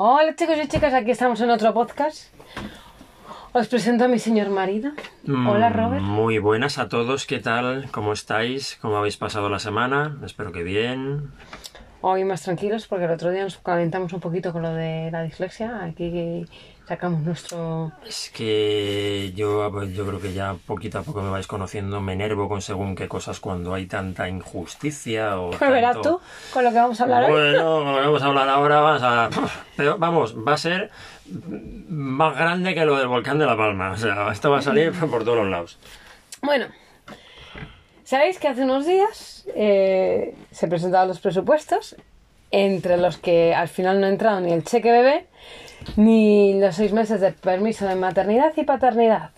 Hola chicos y chicas, aquí estamos en otro podcast. Os presento a mi señor marido. Hola Mm, Robert. Muy buenas a todos, ¿qué tal? ¿Cómo estáis? ¿Cómo habéis pasado la semana? Espero que bien. Hoy más tranquilos porque el otro día nos calentamos un poquito con lo de la dislexia. Aquí sacamos nuestro... Es que yo, pues, yo creo que ya poquito a poco me vais conociendo, me enervo con según qué cosas cuando hay tanta injusticia o Pues verás tanto- tú con lo que vamos a hablar hoy. Bueno, como vamos a hablar ahora, vamos a... Pero vamos, va a ser más grande que lo del volcán de La Palma. O sea, esto va a salir por todos los lados. Bueno, sabéis que hace unos días eh, se presentaron los presupuestos, entre los que al final no ha entrado ni el cheque bebé, ni los seis meses de permiso de maternidad y paternidad.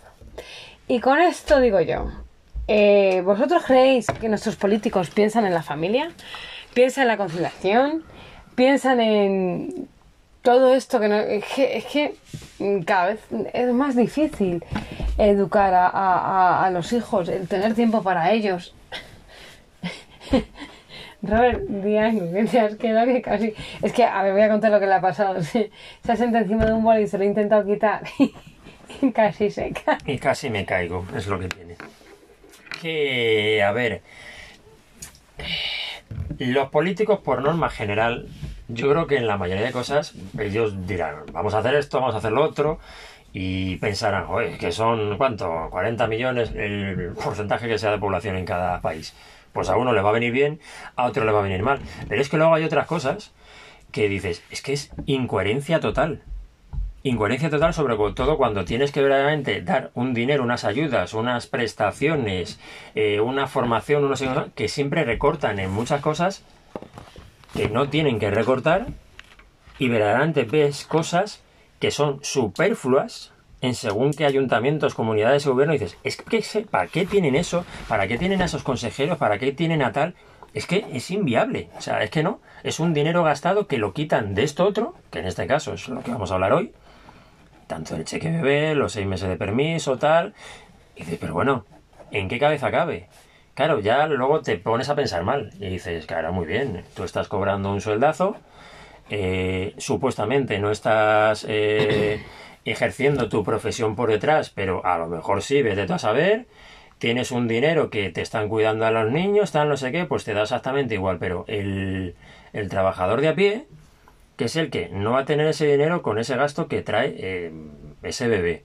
Y con esto digo yo, eh, ¿vosotros creéis que nuestros políticos piensan en la familia? ¿Piensan en la conciliación? ¿Piensan en todo esto que no, es que, mm, cada vez es más difícil educar a- a- a los hijos, el tener tiempo para ellos. Robert, Díaz, que te has quedado que casi... Es que, a ver, voy a contar lo que le ha pasado. Se, se ha sentado encima de un boli y se lo he intentado quitar y casi se cae. Y casi me caigo, es lo que tiene. Que, a ver, los políticos por norma general, yo creo que en la mayoría de cosas ellos dirán, vamos a hacer esto, vamos a hacer lo otro, y pensarán, joder, que son, ¿cuánto? 40 millones el porcentaje que sea de población en cada país. Pues a uno le va a venir bien, a otro le va a venir mal. Pero es que luego hay otras cosas que dices, es que es incoherencia total. Incoherencia total sobre todo cuando tienes que verdaderamente dar un dinero, unas ayudas, unas prestaciones, eh, una formación, unos que siempre recortan en muchas cosas que no tienen que recortar y verdaderamente ves cosas que son superfluas en según qué ayuntamientos, comunidades y gobierno dices, es que ¿para qué tienen eso? ¿Para qué tienen a esos consejeros? ¿Para qué tienen a tal? Es que es inviable, o sea, es que no, es un dinero gastado que lo quitan de esto otro, que en este caso es lo que vamos a hablar hoy, tanto el cheque bebé, los seis meses de permiso, tal, y dices, pero bueno, ¿en qué cabeza cabe? Claro, ya luego te pones a pensar mal y dices, claro, muy bien, tú estás cobrando un sueldazo, eh, supuestamente no estás eh, ejerciendo tu profesión por detrás, pero a lo mejor sí, vete tú a saber, tienes un dinero que te están cuidando a los niños, tal, no sé qué, pues te da exactamente igual, pero el, el trabajador de a pie, que es el que no va a tener ese dinero con ese gasto que trae eh, ese bebé.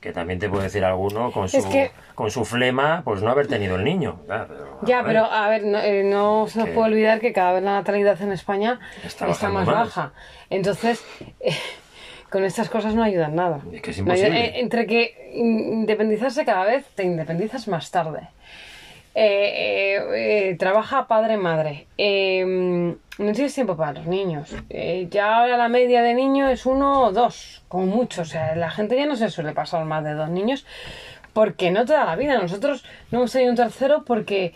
Que también te puede decir alguno con su, que- con su flema, pues no haber tenido el niño. Ya, pero, a ver. pero a ver, no, eh, no se nos Que- puede olvidar que cada vez la natalidad en España Está está, bajando más, más. baja. Entonces, eh, con estas cosas no ayudan nada. Es que es No imposible. eh, entre que independizarse cada vez, te independizas más tarde. Eh, eh, eh, trabaja padre-madre. Eh, no tienes tiempo para los niños. Ya ahora la media de niños es uno o dos, como mucho. O sea, la gente ya no se suele pasar más de dos niños porque no te da la vida. Nosotros no hemos tenido un tercero porque,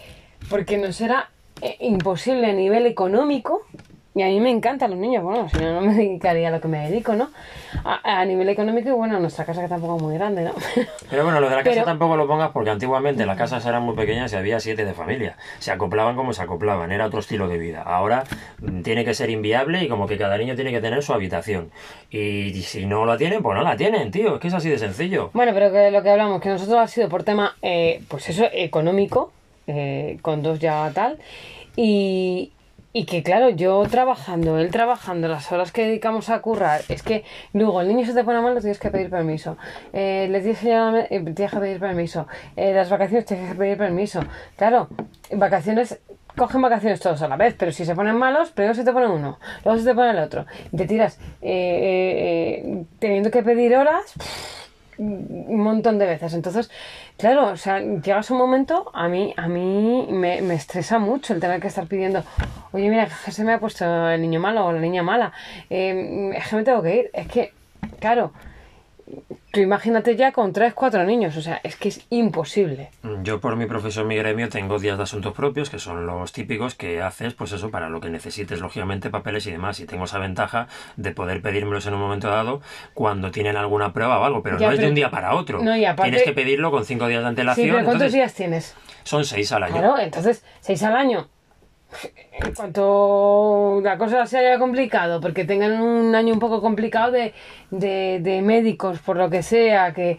porque nos era imposible a nivel económico. Y a mí me encantan los niños, bueno, si no, no me dedicaría a lo que me dedico, ¿no? A, a nivel económico y bueno, nuestra casa que tampoco es muy grande, ¿no? Pero bueno, lo de la casa Pero- tampoco lo pongas porque antiguamente las casas eran muy pequeñas y había siete de familia. Se acoplaban como se acoplaban, era otro estilo de vida. Ahora mm, tiene que ser inviable y como que cada niño tiene que tener su habitación. Y si no la tienen, pues no la tienen, tío. Es que es así de sencillo. Bueno, pero que lo que hablamos, que nosotros ha sido por tema, eh, pues eso, económico, eh, con dos ya tal, y, y que claro, yo trabajando, él trabajando, las horas que dedicamos a currar, es que luego el niño se te pone mal, le tienes que pedir permiso, eh, le tienes que, llamar- eh, tienes que pedir permiso, eh, las vacaciones tienes que pedir permiso, claro, vacaciones... Cogen vacaciones todos a la vez, pero si se ponen malos, primero se te pone uno, luego se te pone el otro. Y te tiras eh, eh, eh, teniendo que pedir horas, un montón de veces. Entonces, claro, o sea, llegas un momento, a mí, a mí me, me estresa mucho el tener que estar pidiendo, oye, mira, se me ha puesto el niño malo o la niña mala, eh, es que me tengo que ir. Es que, claro, tú imagínate ya con tres, cuatro niños, o sea, es que es imposible. Yo por mi profesión, mi gremio, tengo días de asuntos propios, que son los típicos que haces, pues eso, para lo que necesites, lógicamente, papeles y demás. Y tengo esa ventaja de poder pedírmelos en un momento dado cuando tienen alguna prueba o algo, pero Ya, no es de un día para otro. No, y aparte- Tienes que pedirlo con cinco días de Sí, antelación. pero ¿cuántos entonces, días tienes? Son seis al año. Claro, entonces, seis al año. En cuanto la cosa se haya complicado, porque tengan un año un poco complicado de, de, de médicos, por lo que sea, que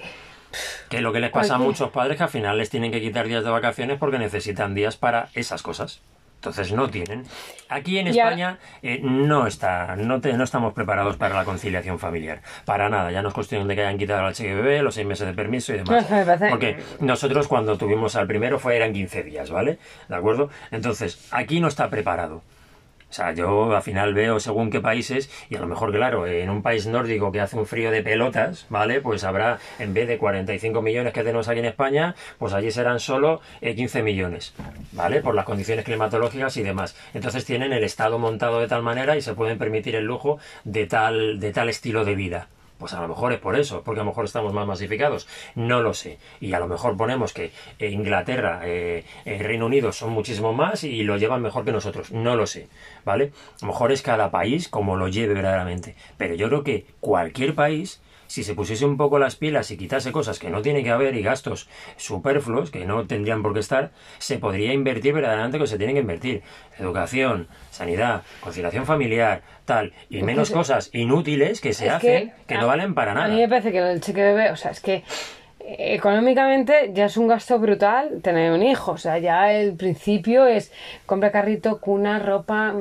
Que lo que les pasa a muchos padres que al final les tienen que quitar días de vacaciones porque necesitan días para esas cosas. Entonces no tienen. Aquí en España eh, no está, no, te- no estamos preparados para la conciliación familiar. Para nada. Ya no es cuestión de que hayan quitado al bebé, los seis meses de permiso y demás. Porque nosotros cuando tuvimos al primero fue eran 15 días, ¿vale? ¿De acuerdo? Entonces, aquí no está preparado. O sea, yo al final veo según qué países, y a lo mejor, claro, en un país nórdico que hace un frío de pelotas, ¿vale? Pues habrá, en vez de 45 millones que tenemos aquí en España, pues allí serán solo eh, 15 millones, ¿vale? Por las condiciones climatológicas y demás. Entonces tienen el estado montado de tal manera y se pueden permitir el lujo de tal, de tal estilo de vida. Pues a lo mejor es por eso, porque a lo mejor estamos más masificados. No lo sé. Y a lo mejor ponemos que eh, Inglaterra, eh, eh, Reino Unido son muchísimo más y lo llevan mejor que nosotros. No lo sé. ¿Vale? A lo mejor es cada país como lo lleve verdaderamente. Pero yo creo que cualquier país, si se pusiese un poco las pilas y quitase cosas que no tiene que haber y gastos superfluos que no tendrían por qué estar, se podría invertir verdaderamente lo que se tienen que invertir. Educación, sanidad, conciliación familiar, tal, y menos cosas inútiles que se hacen que, no valen para A mí nada. me parece que el cheque bebé, o sea, es que eh, económicamente ya es un gasto brutal tener un hijo. O sea, ya el principio es compra carrito, cuna, ropa.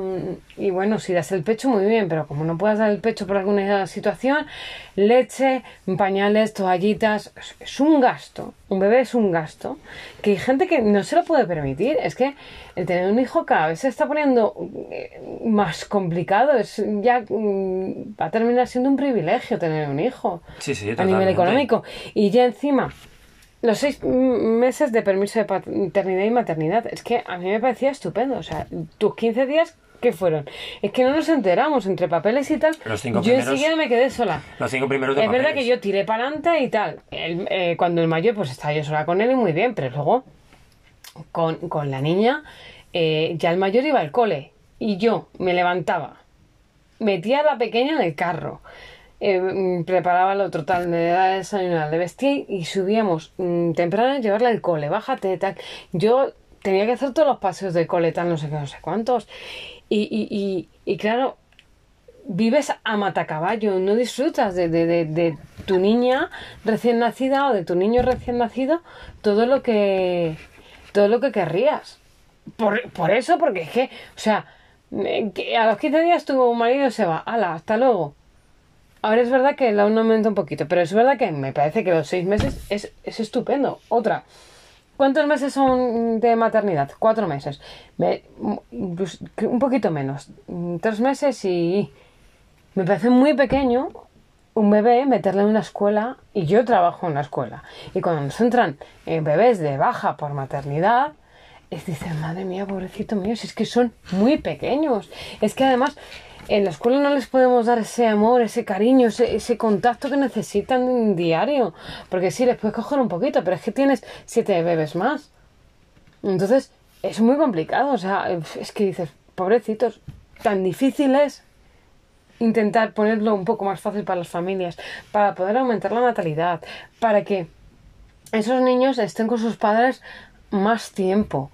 Y bueno, si das el pecho, muy bien, pero como no puedas dar el pecho por alguna situación, leche, pañales, toallitas. Es, un gasto. Un bebé es un gasto. Que hay gente que no se lo puede permitir. Es que el tener un hijo cada vez se está poniendo eh, más complicado. Es ya mm, va a terminar siendo un privilegio tener un hijo Sí, sí, a nivel económico. Y ya encima, los seis meses de permiso de paternidad y maternidad, es que a mí me parecía estupendo. O sea, tus 15 días, ¿qué fueron? Es que no nos enteramos entre papeles y tal. Los cinco yo primeros- enseguida me quedé sola. Los cinco primeros de Es verdad que yo tiré para adelante y tal. El- eh, cuando el mayor, pues estaba yo sola con él y muy bien, pero luego con, con la niña, eh, ya el mayor iba al cole y yo me levantaba, metía a la pequeña en el carro, eh, mm, preparaba el otro tal, me daba desayunar, le vestía y subíamos mm, temprano a llevarla al cole, bájate, tal. Yo tenía que hacer todos los paseos del cole, tal, no sé qué, no sé cuántos. Y, y, y, claro, vives a matacaballo, no disfrutas de, de, de, de tu niña recién nacida o de tu niño recién nacido todo lo que todo lo que querrías. Por, por eso, porque es que, o sea, que a los 15 días tu marido se va, ala, hasta luego. Ahora es verdad que aún aumenta un poquito, pero es verdad que me parece que los seis meses es, es estupendo. Otra, ¿cuántos meses son de maternidad? Cuatro meses. Un poquito menos, mm, tres meses y me parece muy pequeño un bebé meterle en una escuela y yo trabajo en una escuela. Y cuando nos entran eh, bebés de baja por maternidad, es dicen, madre mía, pobrecito mío, si es que son muy pequeños. Es que además en la escuela no les podemos dar ese amor, ese cariño, ese, ese contacto que necesitan diario. Porque sí, les puedes coger un poquito, pero es que tienes siete bebés más. Entonces, es muy complicado. O sea, es que dices, pobrecitos, tan difícil es intentar ponerlo un poco más fácil para las familias, para poder aumentar la natalidad, para que esos niños estén con sus padres más tiempo.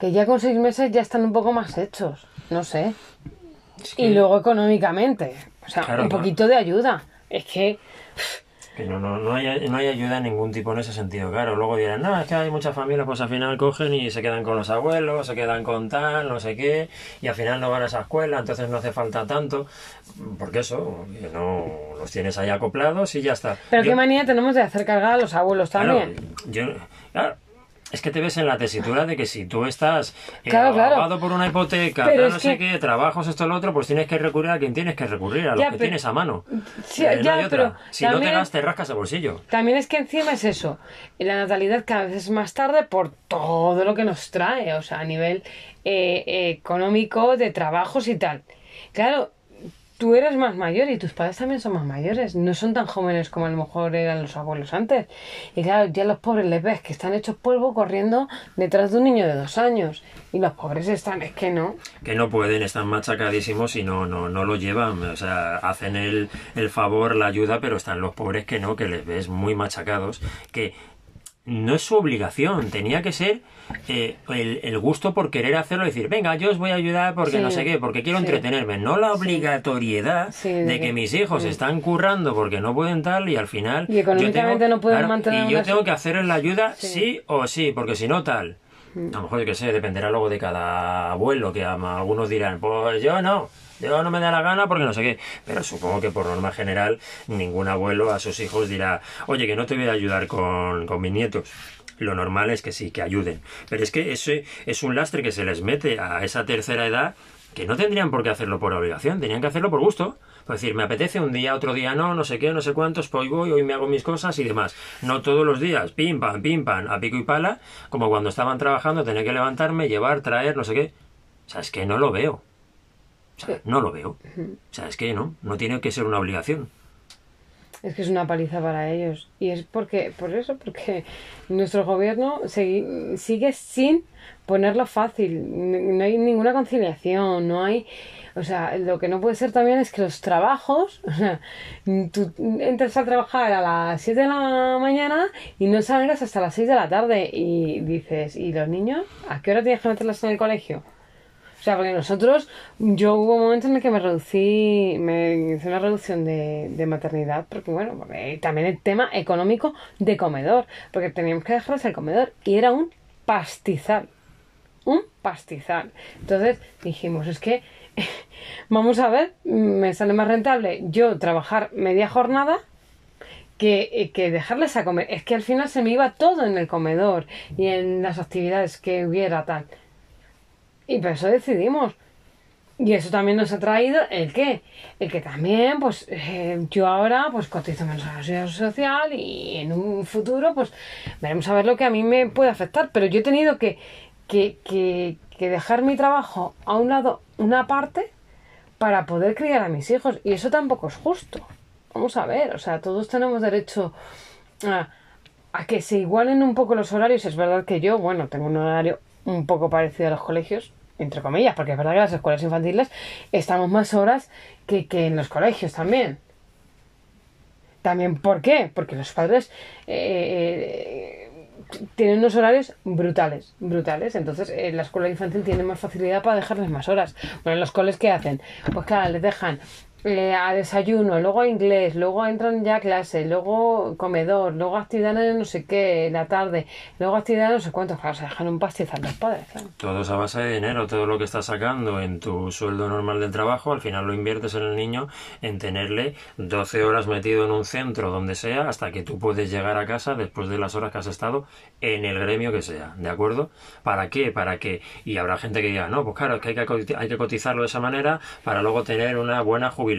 Que ya con seis meses ya están un poco más hechos, no sé. Y luego económicamente, o sea, Claro, un poquito de ayuda. Es que Que no, no, no, hay, no hay ayuda en ningún tipo en ese sentido, claro. Luego dirán, no, es que hay muchas familias, pues al final cogen y se quedan con los abuelos, se quedan con tal, no sé qué, y al final no van a esa escuela, entonces no hace falta tanto. Porque eso, que no los tienes ahí acoplados y ya está. Pero Yo- qué manía tenemos de hacer cargar a los abuelos también. Claro, yo, claro, es que te ves en la tesitura de que si tú estás eh, Claro, por una hipoteca, Pero no sé que- qué, trabajos, esto, lo otro, pues tienes que recurrir a quien tienes que recurrir, a Ya, que pero- tienes a mano. Sí, Eh, ya, hay otra. pero Si no te das, te rascas el bolsillo. También es que encima es eso, la natalidad cada vez es más tarde por todo lo que nos trae, o sea, a nivel eh, económico, de trabajos y tal. Claro, tú eres más mayor y tus padres también son más mayores, no son tan jóvenes como a lo mejor eran los abuelos antes. Y claro, ya los pobres les ves que están hechos polvo corriendo detrás de un niño de dos años. Y los pobres están, es que no. Que no pueden, están machacadísimos y no, no, no lo llevan. O sea, hacen el, el favor, la ayuda, pero están los pobres que no, que les ves muy machacados. Que no es su obligación, tenía que ser eh, el, el gusto por querer hacerlo, decir, venga, yo os voy a ayudar porque Sí. no sé qué, porque quiero Sí. entretenerme, no la obligatoriedad Sí, de que mis hijos Mm. están currando porque no pueden tal y al final... Y económicamente no pueden claro, mantener Y yo tengo que hacerles la ayuda Sí. o sí, porque si no tal... A lo mejor, yo qué sé, dependerá luego de cada abuelo, que a- algunos dirán, pues yo no, yo no me da la gana porque no sé qué. Pero supongo que por norma general, ningún abuelo a sus hijos dirá, oye, que no te voy a ayudar con, con mis nietos. Lo normal es que sí, que ayuden. Pero es que ese es un lastre que se les mete a esa tercera edad que no tendrían por qué hacerlo por obligación, tenían que hacerlo por gusto. Pues decir, me apetece un día, otro día no, no sé qué, no sé cuántos, pues hoy voy, hoy me hago mis cosas y demás. No todos los días, pim, pam, pim, pam, a pico y pala, como cuando estaban trabajando, tener que levantarme, llevar, traer, no sé qué. O sea, es que no lo veo. O sea, no lo veo. O sea, es que no, no tiene que ser una obligación. Es que es una paliza para ellos. Y es porque, por eso, porque nuestro gobierno segui- sigue sin ponerlo fácil. No hay ninguna conciliación, no hay... O sea, lo que no puede ser también es que los trabajos, o sea, tú entres a trabajar a las 7 de la mañana y no salgas hasta las 6 de la tarde y dices, ¿y los niños? ¿A qué hora tienes que meterlos en el colegio? O sea, porque nosotros, yo hubo un momento en el que me reducí, me hice una reducción de, de maternidad, porque bueno, también el tema económico de comedor, porque teníamos que dejarles el comedor y era un pastizal, un pastizal. Entonces dijimos, es que vamos a ver, me sale más rentable yo trabajar media jornada que, eh, que dejarles a comer. Es que al final se me iba todo en el comedor y en las actividades que hubiera tal. Y por eso decidimos. Y eso también nos ha traído el qué. El que también, pues eh, yo ahora pues cotizo menos a la seguridad social y en un futuro pues veremos a ver lo que a mí me puede afectar. Pero yo he tenido que, que, que, que dejar mi trabajo a un lado, una parte, para poder criar a mis hijos. Y eso tampoco es justo. Vamos a ver, o sea, todos tenemos derecho a, a que se igualen un poco los horarios. Es verdad que yo, bueno, tengo un horario un poco parecido a los colegios, entre comillas, porque es verdad que las escuelas infantiles estamos más horas que, que en los colegios también. También, ¿por qué? Porque los padres eh, eh, tienen unos horarios brutales, brutales. Entonces, en la escuela infantil tienen más facilidad para dejarles más horas. Bueno, en los coles, ¿qué hacen? Pues claro, les dejan eh, a desayuno, luego a inglés, luego entran ya clase, luego comedor, luego actividad de no sé qué, la tarde, luego actividad de no sé cuánto. Claro, se dejan un pastizal los padres. Todo es a base de dinero, todo lo que estás sacando en tu sueldo normal del trabajo, al final lo inviertes en el niño en tenerle 12 horas metido en un centro donde sea hasta que tú puedes llegar a casa después de las horas que has estado en el gremio que sea, ¿de acuerdo? ¿Para qué? Para que, y habrá gente que diga, no, pues claro, es que hay que, hay que cotizarlo de esa manera para luego tener una buena jubilación,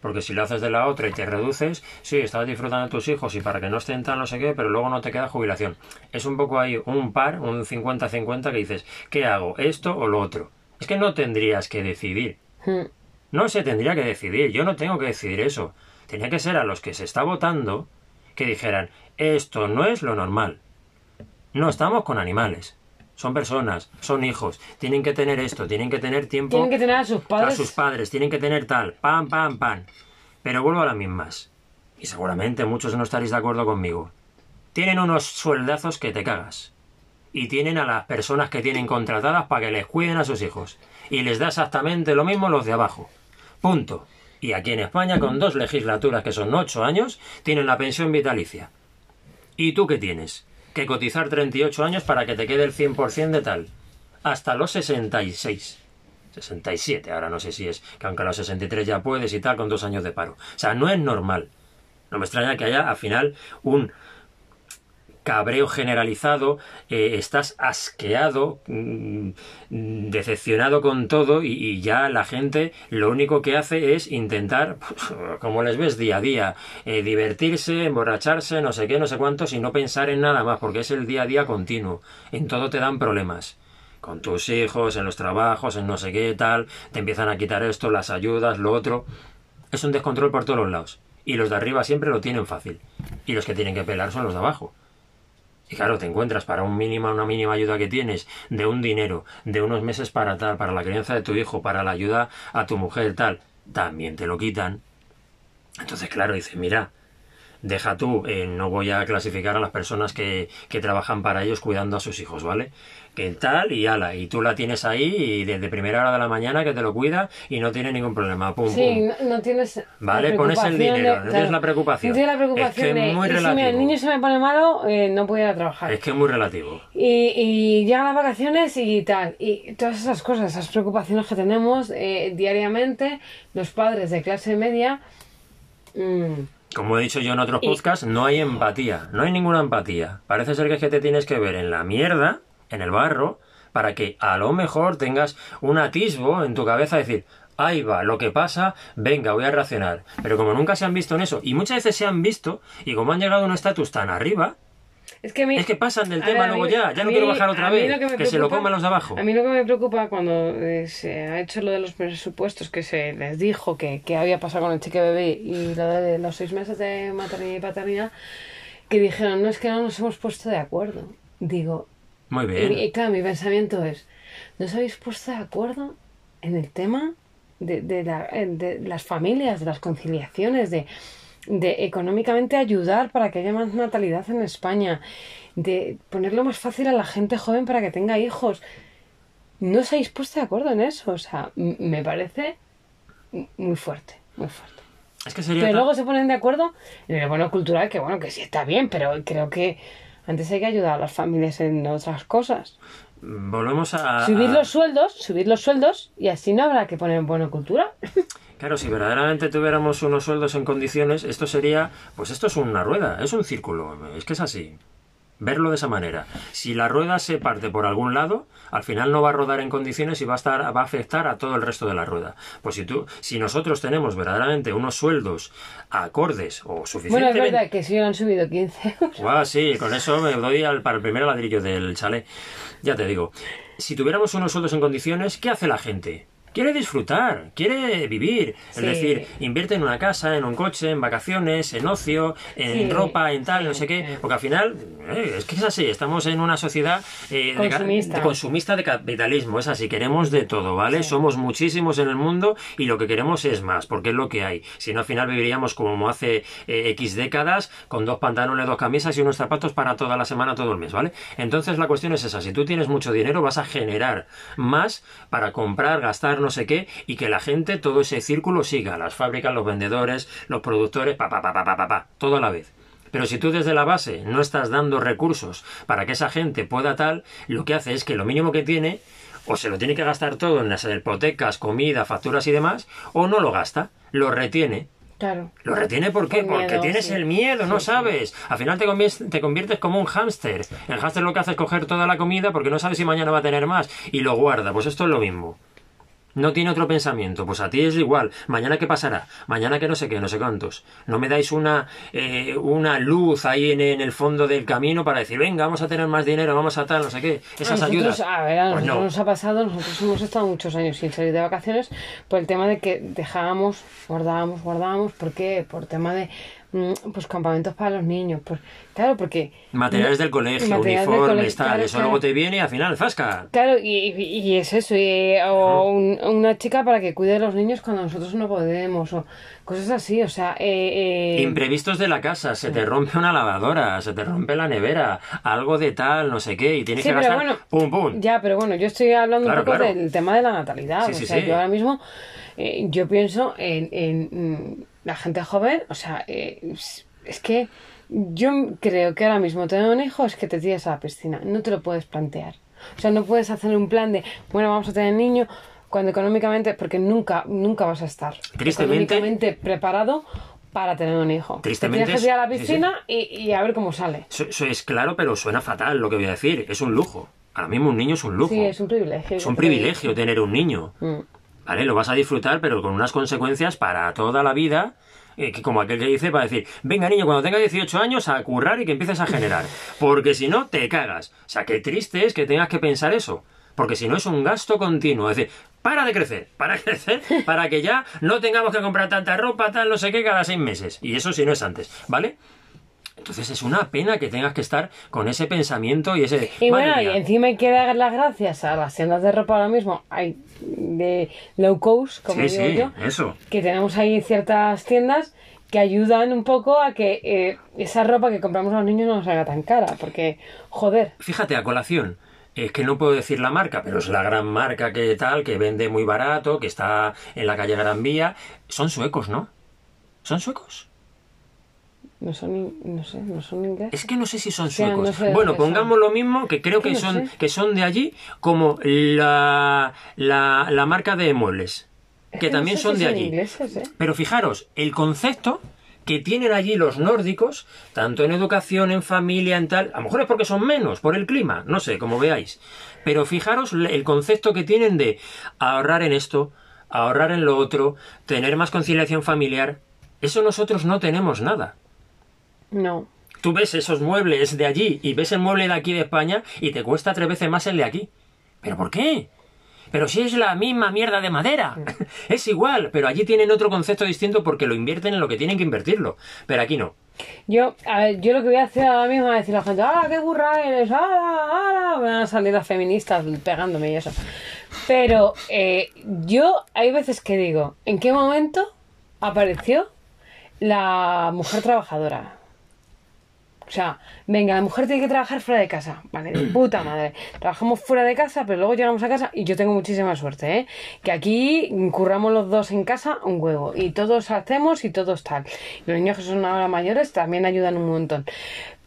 porque si lo haces de la otra y te reduces, sí, estás disfrutando de tus hijos y para que no estén tan no sé qué, pero luego no te queda jubilación. Es un poco ahí un par, un 50-50 que dices, ¿qué hago? ¿Esto o lo otro? Es que no tendrías que decidir. Hmm. No se tendría que decidir, yo no tengo que decidir eso. Tenía que ser a los que se está votando que dijeran, esto no es lo normal. No estamos con animales. Son personas, son hijos, tienen que tener esto, tienen que tener tiempo Tienen que tener a sus a padres. sus padres, tienen que tener tal, pam, pam, pam. Pero vuelvo a las mismas. Y seguramente muchos no estaréis de acuerdo conmigo. Tienen unos sueldazos que te cagas. Y tienen a las personas que tienen contratadas para que les cuiden a sus hijos. Y les da exactamente lo mismo los de abajo. Punto. Y aquí en España, con dos legislaturas que son ocho años, tienen la pensión vitalicia. ¿Y tú qué tienes? Que cotizar 38 años para que te quede el 100% de tal. Hasta los 66. 67, ahora no sé si es, que aunque a los 63 ya puedes y tal, con dos años de paro. O sea, no es normal. No me extraña que haya al final un cabreo generalizado, eh, estás asqueado, mm, decepcionado con todo y, ya la gente lo único que hace es intentar, como les ves día a día, eh, divertirse, emborracharse, no sé qué, no sé cuántos y no pensar en nada más porque es el día a día continuo. En todo te dan problemas con tus hijos, en los trabajos, en no sé qué tal, te empiezan a quitar esto, las ayudas, lo otro. Es un descontrol por todos los lados. Y los de arriba siempre lo tienen fácil. Y los que tienen que pelar son los de abajo. Y claro, te encuentras para un mínima, una mínima ayuda que tienes, de un dinero, de unos meses para tal, para la crianza de tu hijo, para la ayuda a tu mujer, tal, también te lo quitan. Entonces, claro, dices, mira, deja tú, eh, no voy a clasificar a las personas que, que trabajan para ellos cuidando a sus hijos, ¿vale? Que tal y ala, y tú la tienes ahí y desde primera hora de la mañana que te lo cuida y no tiene ningún problema. Pum, Sí, pum. no, no tienes. Vale, pones el dinero, de- no tienes la preocupación. No tienes la preocupación Es que es muy y si el relativo. niño se me pone malo, eh, no puedo ir a trabajar. Es que es muy relativo. Y, y llegan las vacaciones y tal. Y todas esas cosas, esas preocupaciones que tenemos eh, diariamente, los padres de clase media. mm, Como he dicho yo en otros podcasts, no hay empatía, no hay ninguna empatía. Parece ser que es que te tienes que ver en la mierda, en el barro, para que a lo mejor tengas un atisbo en tu cabeza de decir, ahí va, lo que pasa, venga, voy a reaccionar. Pero como nunca se han visto en eso, y muchas veces se han visto, y como han llegado a un estatus tan arriba, es que, mí- es que pasan del tema ver, luego mí- ya, ya no mí- quiero bajar otra vez, que, se lo coman los de abajo. A mí lo que me preocupa cuando eh, se ha hecho lo de los presupuestos, que se les dijo que, que había pasado con el chique bebé y lo de los seis meses de maternidad y paternidad, que dijeron, no es que no nos hemos puesto de acuerdo. Digo, Muy bien. y claro, mi pensamiento es, ¿no os habéis puesto de acuerdo en el tema de, de la- eh, de las familias, de las conciliaciones, de, de económicamente ayudar para que haya más natalidad en España, de ponerlo más fácil a la gente joven para que tenga hijos? No os habéis puesto de acuerdo en eso, o sea, me parece muy fuerte, muy fuerte. Es que sería... Pero tan- luego se ponen de acuerdo en el bono cultural, que bueno, que sí está bien, pero creo que antes hay que ayudar a las familias en otras cosas. Volvemos a... Subir los sueldos, subir los sueldos y así no habrá que poner bono cultural. Claro, si verdaderamente tuviéramos unos sueldos en condiciones, esto sería, pues esto es una rueda, es un círculo, es que es así. Verlo de esa manera. Si la rueda se parte por algún lado, al final no va a rodar en condiciones y va a estar, va a afectar a todo el resto de la rueda. Pues si tú, si nosotros tenemos verdaderamente unos sueldos acordes o Bueno, es suficientemente verdad que sí han subido 15 euros. Guau, sí, con eso me doy al, para el primer ladrillo del chalet. Ya te digo, si tuviéramos unos sueldos en condiciones, ¿qué hace la gente? Quiere disfrutar, quiere vivir. Es decir, invierte en una casa, en un coche, en vacaciones, en ocio, en Sí, ropa, en tal, sí, no sé qué. Porque al final, eh, es que es así, estamos en una sociedad eh, de Consumista. de consumista de capitalismo. Es así, queremos de todo, ¿vale? Somos muchísimos en el mundo y lo que queremos es más, porque es lo que hay. Si no, al final viviríamos como hace eh, X décadas, con dos pantalones, dos camisas y unos zapatos para toda la semana, todo el mes, ¿vale? Entonces la cuestión es esa, si tú tienes mucho dinero vas a generar más para comprar, gastar, no sé qué, y que la gente, todo ese círculo siga, las fábricas, los vendedores, los productores, pa, pa, pa, pa, pa, pa, pa, todo a la vez. Pero si tú desde la base no estás dando recursos para que esa gente pueda tal, lo que hace es que lo mínimo que tiene, o se lo tiene que gastar todo en las hipotecas, comida, facturas y demás, o no lo gasta, lo retiene. Claro. Lo retiene ¿por qué? Por Porque tienes sí. el miedo, no Sí, sí. sabes. Al final te conviertes, te conviertes como un hámster. El hámster lo que hace es coger toda la comida porque no sabe si mañana va a tener más y lo guarda. Pues esto es lo mismo. No tiene otro pensamiento, pues a ti es igual. Mañana qué pasará, mañana que no sé qué, no sé cuántos. No me dais una, eh, una luz ahí en, en el fondo del camino para decir, venga, vamos a tener más dinero, vamos a tal, no sé qué. Esas a nosotros, ayudas. A ver, a Pues nosotros no. nos ha pasado, nosotros hemos estado muchos años sin salir de vacaciones por el tema de que dejábamos, guardábamos, guardábamos, ¿por qué? Por tema de pues campamentos para los niños, pues claro, porque Materiales del colegio, uniformes, tal. claro, eso claro. luego te viene y al final, fasca. Claro, y, y- es eso, y- o un- una chica para que cuide a los niños cuando nosotros no podemos, o cosas así, o sea, eh, eh, Imprevistos de la casa, se te rompe una lavadora, se te rompe la nevera, algo de tal, no sé qué, y tienes Sí, que pero gastar. bueno, pum, pum. Ya, pero bueno, yo estoy hablando Claro, un poco del tema de la natalidad. Sí, o sí, sea, yo ahora mismo, eh, yo pienso en, en, mm, la gente joven, o sea, eh, es- que yo creo que ahora mismo tener un hijo es que te tiras a la piscina, no te lo puedes plantear. O sea, no puedes hacer un plan de, bueno, vamos a tener niño cuando económicamente, porque nunca, nunca vas a estar económicamente preparado para tener un hijo. Tristemente te tienes que tirar a la es- sí, sí. piscina Y, y a ver cómo sale. Eso, eso es claro, pero suena fatal lo que voy a decir. Es un lujo. Ahora mismo un niño es un lujo. Sí, es un privilegio. Es un privilegio tener un niño. Mm. ¿Vale? Lo vas a disfrutar, pero con unas consecuencias para toda la vida. eh, que como aquel que dice, para decir, venga niño, cuando tenga 18 años a currar y que empieces a generar. Porque si no, te cagas. O sea, qué triste es que tengas que pensar eso. Porque si no es un gasto continuo. Es decir, para de crecer, para de crecer, para que ya no tengamos que comprar tanta ropa, tal, no sé qué, cada seis meses. Y eso si no es antes, ¿vale? Entonces es una pena que tengas que estar con ese pensamiento y ese... Y bueno, y encima hay que dar las gracias a las tiendas de ropa ahora mismo. Hay de low cost, como Sí, digo sí, yo, eso. que tenemos ahí ciertas tiendas que ayudan un poco a que eh, esa ropa que compramos a los niños no nos haga tan cara, porque, joder. Fíjate, a colación, es que no puedo decir la marca, pero es la gran marca que tal, que vende muy barato, que está en la calle Gran Vía. Son suecos, ¿no? ¿Son suecos? No son, no sé, no son ingleses. Es que no sé si son sea, suecos. no sé de bueno, son. pongamos lo mismo, que creo Que que no son, sé. que son de allí, como la, la, la marca de muebles, Es que también sé son si de allí. ingleses, ¿eh? Pero fijaros, el concepto que tienen allí los nórdicos, tanto en educación, en familia, en tal, a lo mejor es porque son menos, por el clima, no sé, como veáis. Pero fijaros el concepto que tienen de ahorrar en esto, ahorrar en lo otro, tener más conciliación familiar. Eso nosotros no tenemos nada. No. Tú ves esos muebles de allí y ves el mueble de aquí de España y te cuesta tres veces más el de aquí. ¿Pero por qué? Pero si es la misma mierda de madera. Es igual, pero allí tienen otro concepto distinto porque lo invierten en lo que tienen que invertirlo. Pero aquí no. Yo, a ver, yo lo que voy a hacer ahora mismo es decir a la gente, ¡ah, qué burra eres! ¡ah, ah! Me van a salir las feministas pegándome y eso. Pero eh, yo hay veces que digo, ¿en qué momento apareció la mujer trabajadora? O sea, venga, la mujer tiene que trabajar fuera de casa. Vale, de puta madre. Trabajamos fuera de casa, pero luego llegamos a casa y yo tengo muchísima suerte, ¿eh? Que aquí curramos los dos en casa un huevo. Y todos hacemos y todos tal. Los niños que son ahora mayores también ayudan un montón.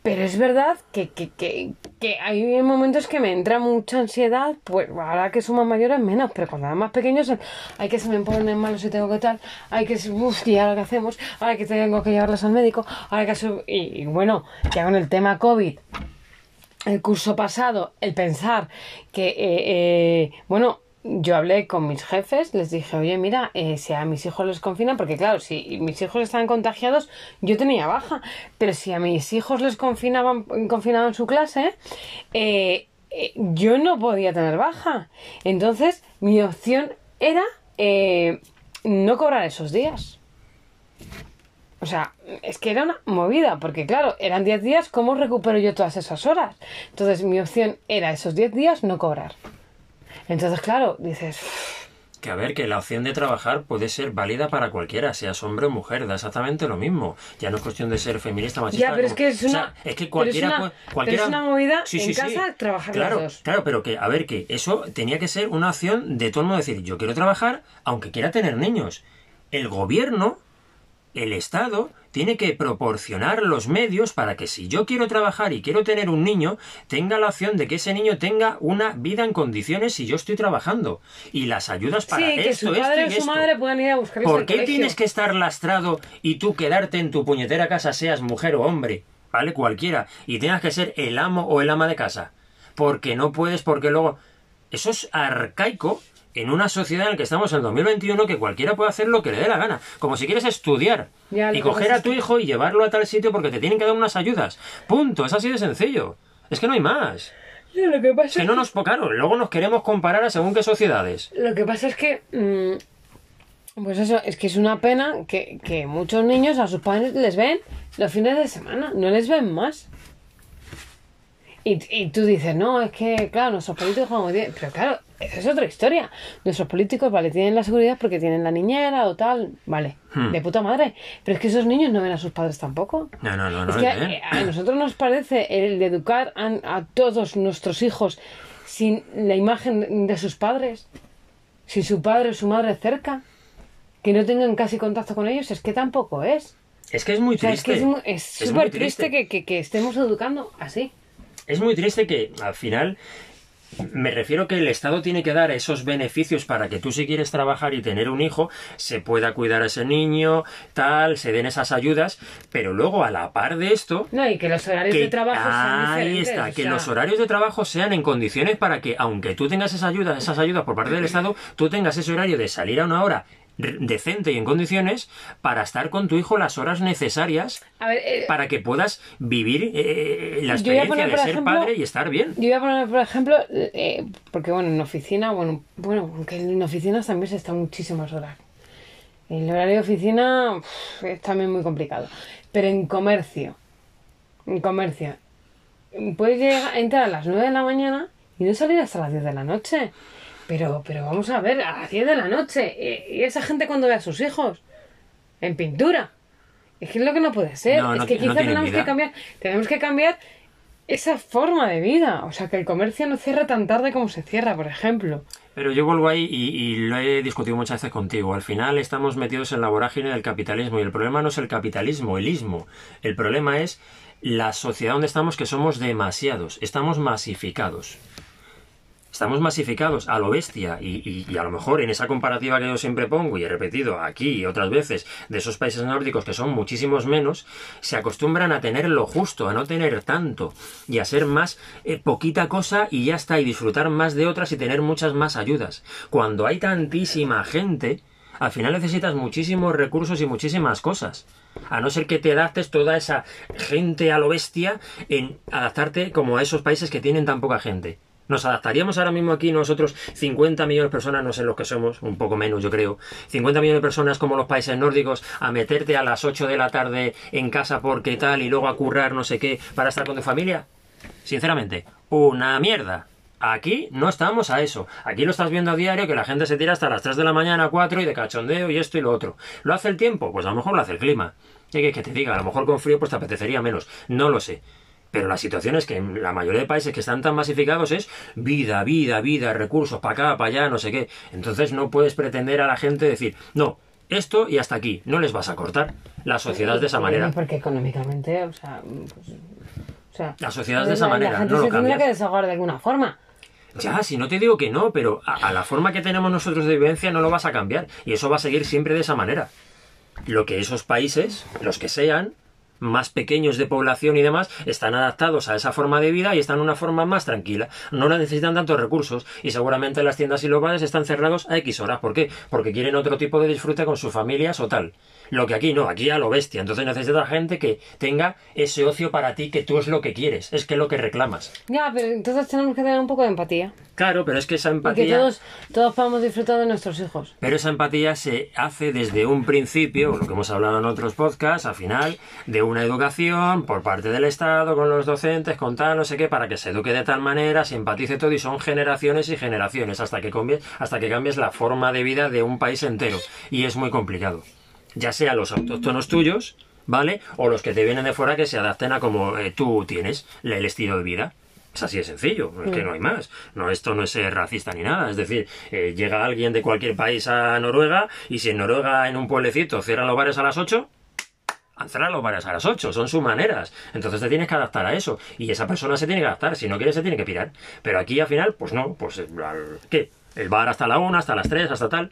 Pero es verdad que, que, que, que hay momentos que me entra mucha ansiedad, pues ahora que somos mayores menos, pero cuando eran más pequeños, hay que se me ponen malos si tengo que tal, hay que, uff, ¿y ahora qué hacemos? Ahora que tengo que llevarlas al médico, ahora que... y bueno, ya con el tema COVID, el curso pasado, el pensar que, eh, eh, bueno, yo hablé con mis jefes, les dije, oye, mira, eh, si a mis hijos les confinan, porque claro, si mis hijos estaban contagiados, yo tenía baja, pero si a mis hijos les confinaban, confinaban su clase, eh, eh, yo no podía tener baja. Entonces, mi opción era eh, no cobrar esos días. O sea, es que era una movida, porque claro, eran 10 días, ¿cómo recupero yo todas esas horas? Entonces mi opción era esos 10 días no cobrar. Entonces, claro, dices, Que a ver, que la opción de trabajar puede ser válida para cualquiera, seas hombre o mujer, da exactamente lo mismo. Ya no es cuestión de ser feminista, machista. Ya, pero es que es o sea, una- es que pero cualquiera, es una- pero cualquiera... es una movida en casa trabajar claro, dos. Claro, pero que, a ver, que eso tenía que ser una opción de todo el mundo decir, yo quiero trabajar aunque quiera tener niños. El gobierno, el Estado, tiene que proporcionar los medios para que si yo quiero trabajar y quiero tener un niño, tenga la opción de que ese niño tenga una vida en condiciones si yo estoy trabajando. Y las ayudas para sí, que esto, su esto padre y o su esto. madre puedan ir a buscarles ¿Por qué tienes que estar lastrado y tú quedarte en tu puñetera casa, seas mujer o hombre? ¿Vale? Cualquiera. Y tengas que ser el amo o el ama de casa. Porque no puedes, porque luego. Eso es arcaico en una sociedad en la que estamos en 2021 que cualquiera puede hacer lo que le dé la gana. Como si quieres estudiar Ya, y coger a tu hijo y llevarlo a tal sitio porque te tienen que dar unas ayudas. Punto. Es así de sencillo. Es que no hay más. Ya, Lo que pasa Es que no nos. Claro, luego nos queremos comparar a según qué sociedades. Lo que pasa es que. mm, pues eso, es que es una pena que, que muchos niños a sus padres les ven los fines de semana, no les ven más. Y, y tú dices, no, es que, claro, nuestros políticos como tienen- Pero claro, esa es otra historia. Nuestros políticos, vale, tienen la seguridad porque tienen la niñera o tal, vale, Hmm. de puta madre. Pero es que esos niños no ven a sus padres tampoco. No, no, no, no. Es que ¿eh? eh, a nosotros nos parece el de educar a, a todos nuestros hijos sin la imagen de sus padres, sin su padre o su madre cerca, que no tengan casi contacto con ellos, es que tampoco es. Es que es muy O sea, es triste. que es Es súper muy triste que, que- que estemos educando así. es muy triste que al final me refiero que el Estado tiene que dar esos beneficios para que tú si quieres trabajar y tener un hijo se pueda cuidar a ese niño, tal, se den esas ayudas, pero luego a la par de esto No, y que los horarios que de trabajo sean ahí está, o que sea, los horarios de trabajo sean en condiciones para que aunque tú tengas esas ayudas, esas ayudas por parte del Estado, tú tengas ese horario de salir a una hora decente y en condiciones para estar con tu hijo las horas necesarias A ver, eh, para que puedas vivir eh, la Yo voy a experiencia poner, de ser ejemplo, padre y estar bien. Yo voy a poner, por ejemplo, eh, porque bueno, en oficina, bueno, bueno, aunque en oficinas también se está muchísimas horas. El horario de oficina uf, es también muy complicado. Pero en comercio, en comercio, puedes llegar, entrar a las 9 de la mañana y no salir hasta las 10 de la noche. Pero, pero vamos a ver, a las 10 de la noche. ¿Y esa gente cuando ve a sus hijos? En pintura. Es que es lo que no puede ser. No, es no que no quizá tiene tenemos vida. que cambiar, tenemos que cambiar esa forma de vida. O sea, que el comercio no cierre tan tarde como se cierra, por ejemplo. Pero yo vuelvo ahí y, y lo he discutido muchas veces contigo. Al final estamos metidos en la vorágine del capitalismo y el problema no es el capitalismo, el ismo. El problema es la sociedad donde estamos que somos demasiados, estamos masificados. Estamos masificados a lo bestia y, y- a lo mejor en esa comparativa que yo siempre pongo y he repetido aquí y otras veces de esos países nórdicos que son muchísimos menos, se acostumbran a tener lo justo, a no tener tanto y a ser más eh, poquita cosa y ya está y disfrutar más de otras y tener muchas más ayudas. Cuando hay tantísima gente, al final necesitas muchísimos recursos y muchísimas cosas. A no ser que te adaptes toda esa gente a lo bestia en adaptarte como a esos países que tienen tan poca gente. Nos adaptaríamos ahora mismo aquí nosotros 50 millones de personas, no sé los que somos, un poco menos yo creo, 50 millones de personas como los países nórdicos a meterte a las 8 de la tarde en casa porque tal y luego a currar no sé qué para estar con tu familia. Sinceramente, una mierda. Aquí no estamos a eso. Aquí lo estás viendo a diario que la gente se tira hasta las 3 de la mañana, 4 y de cachondeo y esto y lo otro. ¿Lo hace el tiempo? Pues a lo mejor lo hace el clima. ¿Qué que te diga? A lo mejor con frío pues te apetecería menos. No lo sé. Pero la situación es que en la mayoría de países que están tan masificados es vida, vida, vida, recursos para acá, para allá, no sé qué. Entonces no puedes pretender a la gente decir, no, esto y hasta aquí. No les vas a cortar. La sociedad de esa manera. Porque económicamente, o sea. pues, o sea La sociedad es de esa la- manera, La gente no lo se tendrá cambias. que desahogar de alguna forma. Ya, si no te digo que no, pero a, a la forma que tenemos nosotros de vivencia no lo vas a cambiar. Y eso va a seguir siempre de esa manera. Lo que esos países, los que sean, más pequeños de población y demás, están adaptados a esa forma de vida y están en una forma más tranquila. No necesitan tantos recursos y seguramente las tiendas y los bares están cerrados a X horas. ¿Por qué? Porque quieren otro tipo de disfrute con sus familias o tal. Lo que aquí no, aquí a lo bestia. Entonces necesitas gente que tenga ese ocio para ti que tú es lo que quieres, es que es lo que reclamas. Ya, pero entonces tenemos que tener un poco de empatía. Claro, pero es que esa Y que empatía... todos, todos podamos disfrutar de nuestros hijos. Pero esa empatía se hace desde un principio, lo que hemos hablado en otros podcasts, al final, de una educación por parte del Estado, con los docentes, con tal, no sé qué, para que se eduque de tal manera, se empatice todo y son generaciones y generaciones hasta que cambies, hasta que cambies la forma de vida de un país entero. Y es muy complicado. Ya sea los autóctonos tuyos, ¿vale? O los que te vienen de fuera que se adapten a como eh, tú tienes el estilo de vida. Es así de sencillo, es que no hay más. No, esto no es ser racista ni nada. Es decir, eh, llega alguien de cualquier país a Noruega y si en Noruega en un pueblecito cierran los bares a las 8, cerrar los bares a las 8, son sus maneras. Entonces te tienes que adaptar a eso. Y esa persona se tiene que adaptar. Si no quiere, se tiene que pirar. Pero aquí al final, pues no, pues eh, ¿qué? El bar hasta la 1, hasta las 3, hasta tal.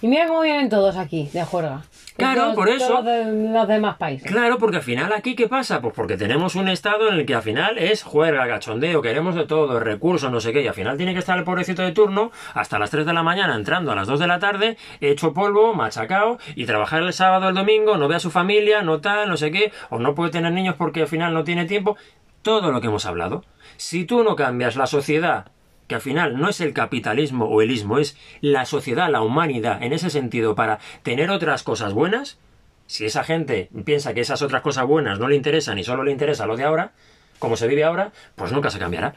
Y mira cómo vienen todos aquí, de juerga. Claro, Todos- por eso. Todos de- los demás países. Claro, porque al final aquí, ¿qué pasa? Pues porque tenemos un estado en el que al final es juerga, cachondeo, queremos de todo, recursos, no sé qué, y al final tiene que estar el pobrecito de turno hasta las 3 de la mañana entrando a las 2 de la tarde, hecho polvo, machacado, y trabajar el sábado, el domingo, no ve a su familia, no tal, no sé qué, o no puede tener niños porque al final no tiene tiempo. Todo lo que hemos hablado. Si tú no cambias la sociedad que al final no es el capitalismo o el ismo, es la sociedad, la humanidad, en ese sentido, para tener otras cosas buenas, si esa gente piensa que esas otras cosas buenas no le interesan y solo le interesa lo de ahora, como se vive ahora, pues nunca se cambiará.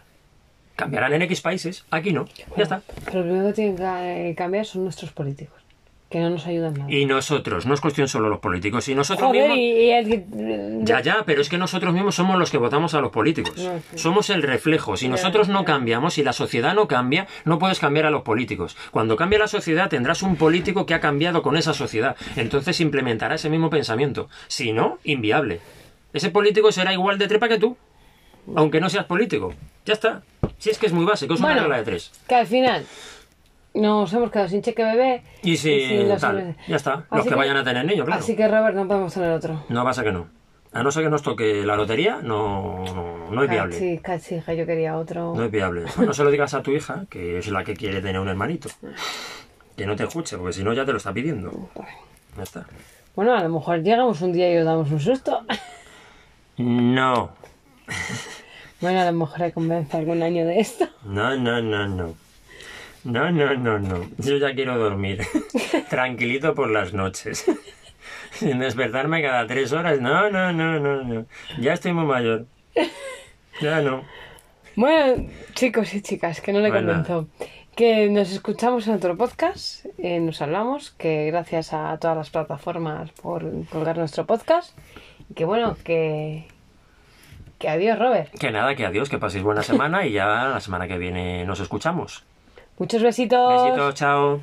Cambiarán en X países, aquí no. Ya está. Pero lo primero que tienen que cambiar son nuestros políticos. Que no nos ayudan nada. Y nosotros, no es cuestión solo de los políticos, y nosotros Joder, mismos... y, el Ya, ya, pero es que nosotros mismos somos los que votamos a los políticos. No, sí. Somos el reflejo. Si nosotros no cambiamos, si la sociedad no cambia, no puedes cambiar a los políticos. Cuando cambie la sociedad, tendrás un político que ha cambiado con esa sociedad. Entonces implementará ese mismo pensamiento. Si no, inviable. Ese político será igual de trepa que tú, aunque no seas político. Ya está. Si es que es muy básico, es una Bueno. regla de tres. que al final nos hemos quedado sin cheque bebé. Y si sin los- tal, ya está. Los Así que vayan a tener niños, claro. Así que, Robert, no podemos tener otro. No pasa que no. A no ser que nos toque la lotería, no, no, no es viable. Sí, casi, hija, yo quería otro. No es viable. No se lo digas a tu hija, que es la que quiere tener un hermanito. Que no te escuche, porque si no ya te lo está pidiendo. Ya está. Bueno, a lo mejor llegamos un día y os damos un susto. No. Bueno, a lo mejor hay convence algún año de esto. No, no, no, no. No, no, no, no. Yo ya quiero dormir. Tranquilito por las noches. Sin despertarme cada tres horas. No, no, no, no, no. Ya estoy muy mayor. Ya no. Bueno, chicos y chicas, que no le Bueno. convenzo. Que nos escuchamos en otro podcast, eh, nos hablamos, que gracias a todas las plataformas por colgar nuestro podcast. Y que bueno, que. Que adiós, Robert. Que nada, que adiós, que paséis buena semana y ya la semana que viene nos escuchamos. Muchos besitos. Besitos, chao.